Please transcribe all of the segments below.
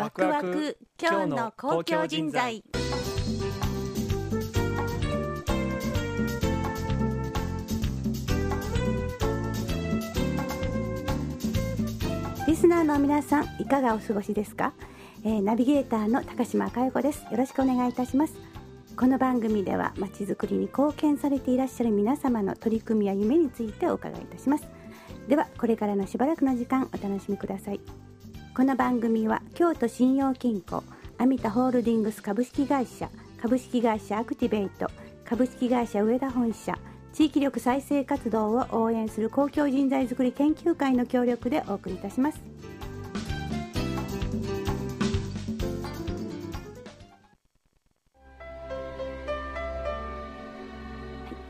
ワクワク今日の公共人材。リスナーの皆さんいかがお過ごしですか、えー、ナビゲーターの高島佳代子です。よろしくお願いいたします。この番組ではまちづくりに貢献されていらっしゃる皆様の取り組みや夢についてお伺いいたします。ではこれからのしばらくの時間お楽しみくださいこの番組は京都信用金庫アミタホールディングス株式会社株式会社アクティベイト株式会社上田本社地域力再生活動を応援する公共人材づくり研究会の協力でお送りいたします。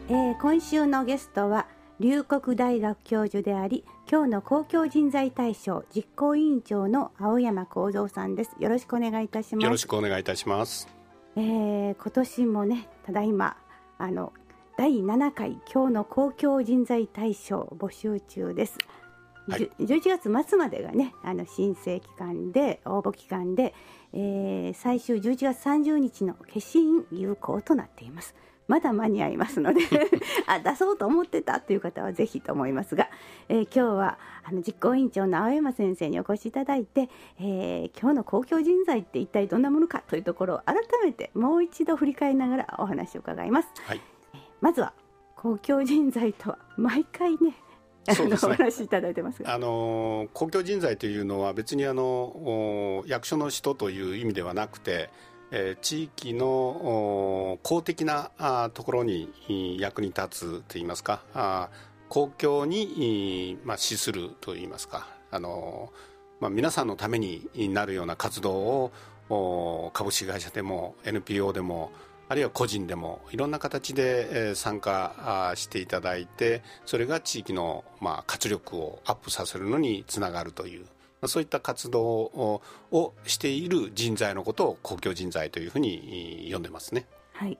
えー、今週のゲストは龍谷大学教授であり今日の公共人材大賞実行委員長の青山幸三さんです。よろしくお願いいたします。よろしくお願いいたします。えー、今年もねただいまあの第7回今日の公共人材大賞募集中です、はい、11月末までがねあの申請期間で応募期間で、えー、最終11月30日の消印有効となっていますまだ間に合いますので あ出そうと思ってたという方はぜひと思いますが、えー、今日はあの実行委員長の青山先生にお越しいただいて、えー、今日の公共人材って一体どんなものかというところを改めてもう一度振り返りながらお話を伺います、はい、えー、まずは公共人材とは毎回ねそうですね、お話しいただいてますあの公共人材というのは別にあの役所の人という意味ではなくてえ地域の公的なところに役に立つといいますか公共に、まあ、資するといいますかあの、まあ、皆さんのためになるような活動を株式会社でも NPO でもあるいは個人でもいろんな形で参加していただいてそれが地域の活力をアップさせるのにつながるというそういった活動をしている人材のことを公共人材というふうに呼んでますね。はい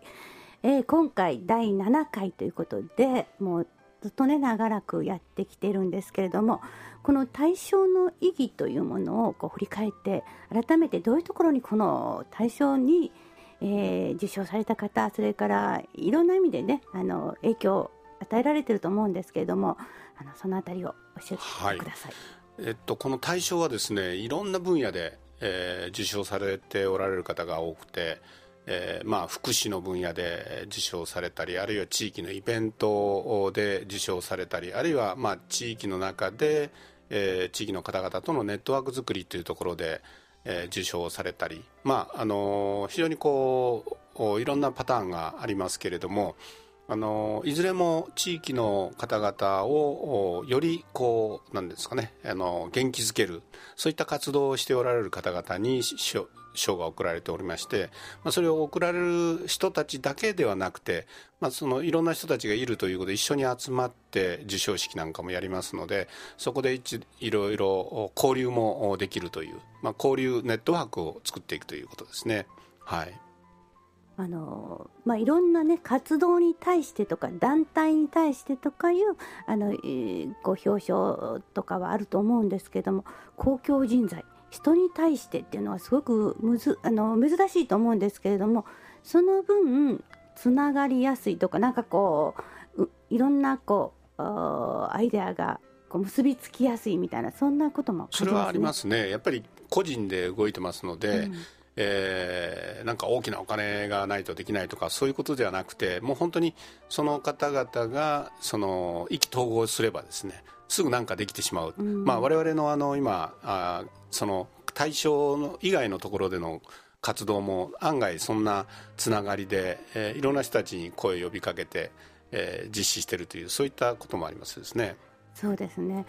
えー、今回第7回ということでもうずっとね長らくやってきてるんですけれどもこの対象の意義というものをこう振り返って改めてどういうところにこの対象に、えー、受賞された方それからいろんな意味でねあの影響を与えられてると思うんですけれどもあのそのあたりを教えてください。はいえっと、この対象はですねいろんな分野で、えー、受賞されておられる方が多くて、えーまあ、福祉の分野で受賞されたりあるいは地域のイベントで受賞されたりあるいは、まあ、地域の中で、えー、地域の方々とのネットワーク作りというところで、え、受賞されたり、まああの非常にこういろんなパターンがありますけれども、あのいずれも地域の方々をよりこうなんですかねあの元気づけるそういった活動をしておられる方々に賞が贈られておりまして、まあ、それを贈られる人たちだけではなくて、まあ、そのいろんな人たちがいるということで一緒に集まって授賞式なんかもやりますのでそこでいろいろ交流もできるという、まあ、交流ネットワークを作っていくということですね。はいあのまあ、いろんな、ね、活動に対してとか団体に対してとかいうあの、えー、ご表彰とかはあると思うんですけども公共人材人に対してっていうのはすごくむずあの珍しいと思うんですけれどもその分つながりやすいとかなんかこういろんなこうアイデアがこう結びつきやすいみたいなそんなことも、ね、それはありますね。やっぱり個人で動いてますので、うんえー、なんか大きなお金がないとできないとかそういうことではなくてもう本当にその方々がその意気投合すればですねすぐなんかできてしまう、うん、まあ、我々のあの今あその対象の以外のところでの活動も案外そんなつながりで、えー、いろんな人たちに声を呼びかけて、えー、実施しているというそういったこともありますですね。そうですね。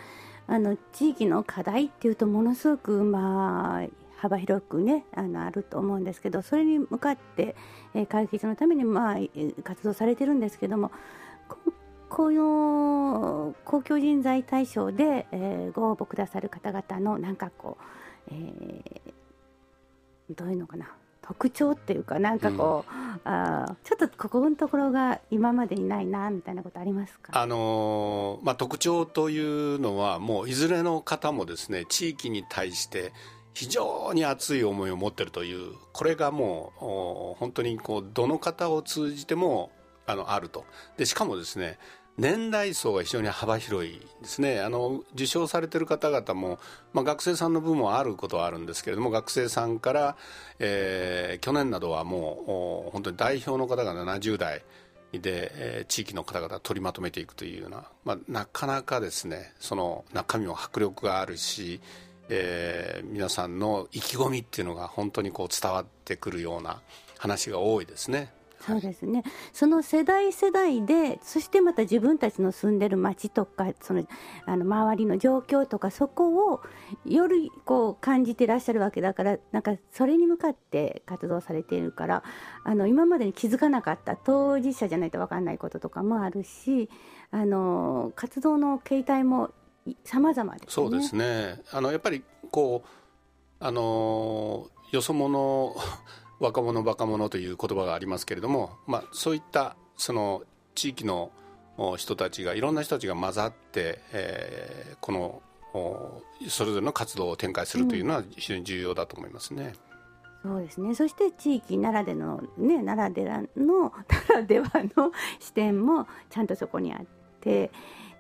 あの地域の課題っていうとものすごくまあ幅広くねあのあると思うんですけどそれに向かって、えー、解決のために、まあ、活動されてるんですけどもこの公共人材大賞で、えー、ご応募くださる方々のなんかこう、えー、どういうのかな特徴っていうかなんかこう、うん、あちょっとここのところが今までにないなみたいなことありますか、あのー、まあ、特徴というのはもういずれの方もですね地域に対して非常に熱い思いを持っているというこれがもう本当にこうどの方を通じてもあのあると。でしかもですね年代層が非常に幅広いですね。あの受賞されている方々も、まあ、学生さんの分もあることはあるんですけれども学生さんから、えー、去年などはもう本当に代表の方が70代で、えー、地域の方々を取りまとめていくというような、まあ、なかなかですねその中身も迫力があるし、えー、皆さんの意気込みっていうのが本当にこう伝わってくるような話が多いですね。そうですね、その世代世代でそしてまた自分たちの住んでる町とかそのあの周りの状況とかそこをよりこう感じてらっしゃるわけだからなんかそれに向かって活動されているからあの今までに気づかなかった当事者じゃないと分かんないこととかもあるしあの活動の形態も様々ですね。そうですねあのやっぱりこうあのよそ者 若者若者という言葉がありますけれども、まあ、そういったその地域の人たちがいろんな人たちが混ざって、えー、このそれぞれの活動を展開するというのは非常に重要だと思いますね。うん、そうですねそして地域ならでの、ね、ならではの ならではの視点もちゃんとそこにあって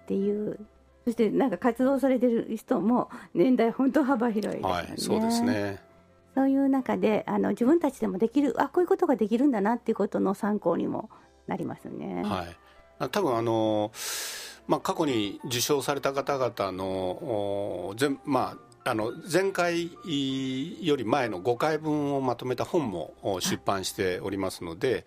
っていうそしてなんか活動されてる人も年代本当幅広いですね。はい、そうですねそういう中であの自分たちでもできるあこういうことができるんだなっていうことの参考にもなりますね。はい、多分あのまあ、過去に受賞された方々の全、まあ、あの前回より前の5回分をまとめた本も出版しておりますので、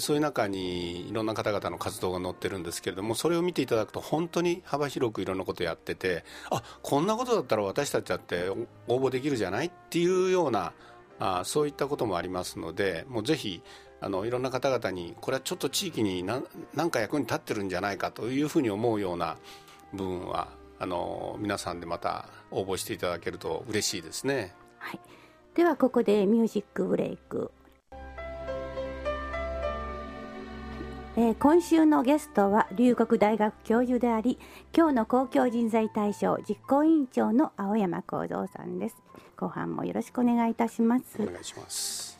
そういう中にいろんな方々の活動が載ってるんですけれどもそれを見ていただくと本当に幅広くいろんなことやっててあこんなことだったら私たちだって応募できるじゃないっていうようなあそういったこともありますのでもうぜひあのいろんな方々にこれはちょっと地域に何か役に立ってるんじゃないかというふうに思うような部分はあの皆さんでまた応募していただけると嬉しいですね。はい、ではここでミュージックブレイク。えー、今週のゲストは龍谷大学教授であり今日の公共人材大賞実行委員長の青山幸三さんです。後半もよろしくお願いいたします。お願いします。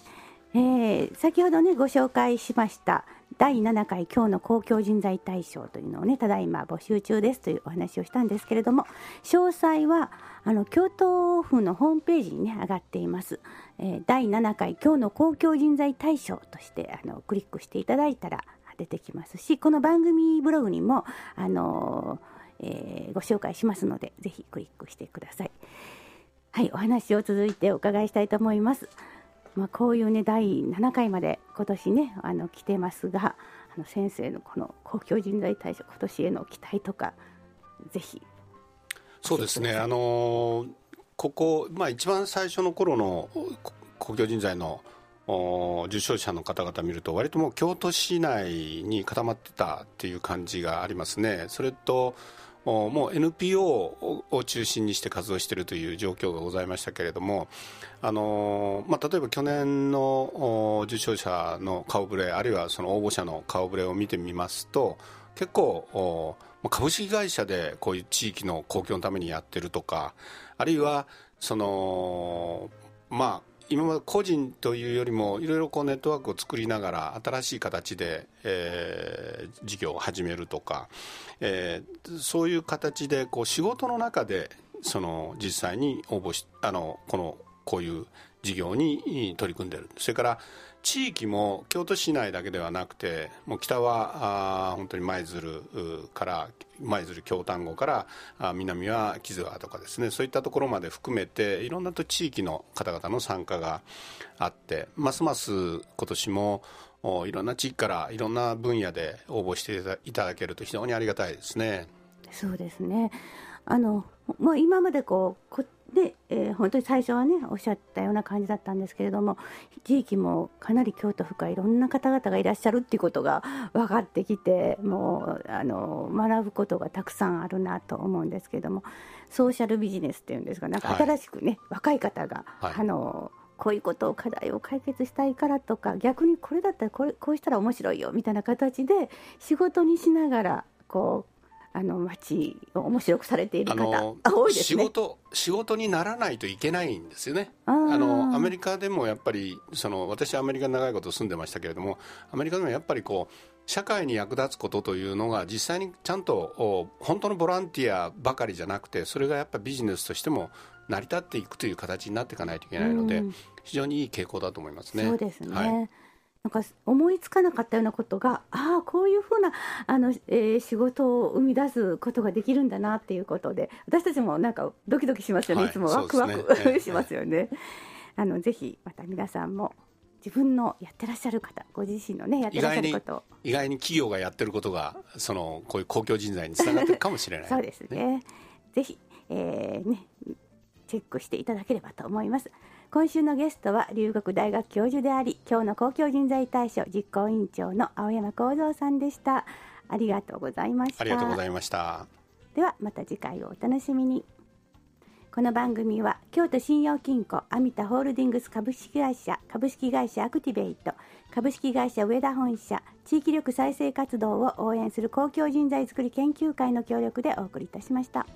えー、先ほどねご紹介しました第7回今日の公共人材大賞というのをねただいま募集中ですというお話をしたんですけれども詳細はあの京都府のホームページにね上がっています、えー、第7回今日の公共人材大賞としてあのクリックしていただいたら出てきますしこの番組ブログにもあの、えー、ご紹介しますのでぜひクリックしてください。はいお話を続いてお伺いしたいと思います。まあ、こういうね第7回まで今年ねあの来てますがあの先生のこの公共人材大賞今年への期待とかぜひ。そうですね。あのここ、まあ、一番最初の頃の公共人材の受賞者の方々見ると割ともう京都市内に固まってたっていう感じがありますね。それともう NPO を中心にして活動しているという状況がございましたけれども、あのまあ、例えば去年の受賞者の顔ぶれあるいはその応募者の顔ぶれを見てみますと結構株式会社でこういう地域の公共のためにやってるとかあるいはそのまあ今まで個人というよりもいろいろこうネットワークを作りながら新しい形で、えー、事業を始めるとか、えー、そういう形でこう仕事の中でその実際に応募しあのこのこういう事業に取り組んでいる。それから地域も京都市内だけではなくてもう北はあ本当に舞鶴から舞鶴京丹後から南は木津川とかですね。そういったところまで含めていろんなと地域の方々の参加があってますます今年もいろんな地域からいろんな分野で応募していただけると非常にありがたいですね。そうですね。あのもう今までこうで、えー、本当に最初はねおっしゃったような感じだったんですけれども地域もかなり京都府からいろんな方々がいらっしゃるっていうことが分かってきてもうあの学ぶことがたくさんあるなと思うんですけれどもソーシャルビジネスっていうんですかなんか新しくね、はい、若い方が、はい、あのこういうことを課題を解決したいからとか逆にこれだったらこれこうしたら面白いよみたいな形で仕事にしながらこうあの街を面白くされている方の多いですね。仕事仕事にならないといけないんですよね。あのアメリカでもやっぱりその私はアメリカに長いこと住んでましたけれどもアメリカでもやっぱりこう社会に役立つことというのが実際にちゃんとお本当のボランティアばかりじゃなくてそれがやっぱビジネスとしても成り立っていくという形になっていかないといけないので、うん非常にいい傾向だと思いますね。そうですね、はいなんか思いつかなかったようなことがああこういうふうなあの、えー仕事を生み出すことができるんだなっていうことで私たちもなんかドキドキしますよね、はいい、つもワクワそうですねクしますよね。あのぜひまた皆さんも自分のやってらっしゃる方ご自身のねやってらっしゃることを意外に企業がやってることがそのこういう公共人材につながってるかもしれない そうですね。ぜひ、えーね、チェックしていただければと思います。今週のゲストは留学大学教授であり、今日の公共人材大賞実行委員長の青山幸三さんでした。ありがとうございました。ありがとうございました。ではまた次回をお楽しみにこの番組は京都信用金庫アミタホールディングス株式会社株式会社アクティベイト株式会社上田本社地域力再生活動を応援する公共人材づくり研究会の協力でお送りいたしました。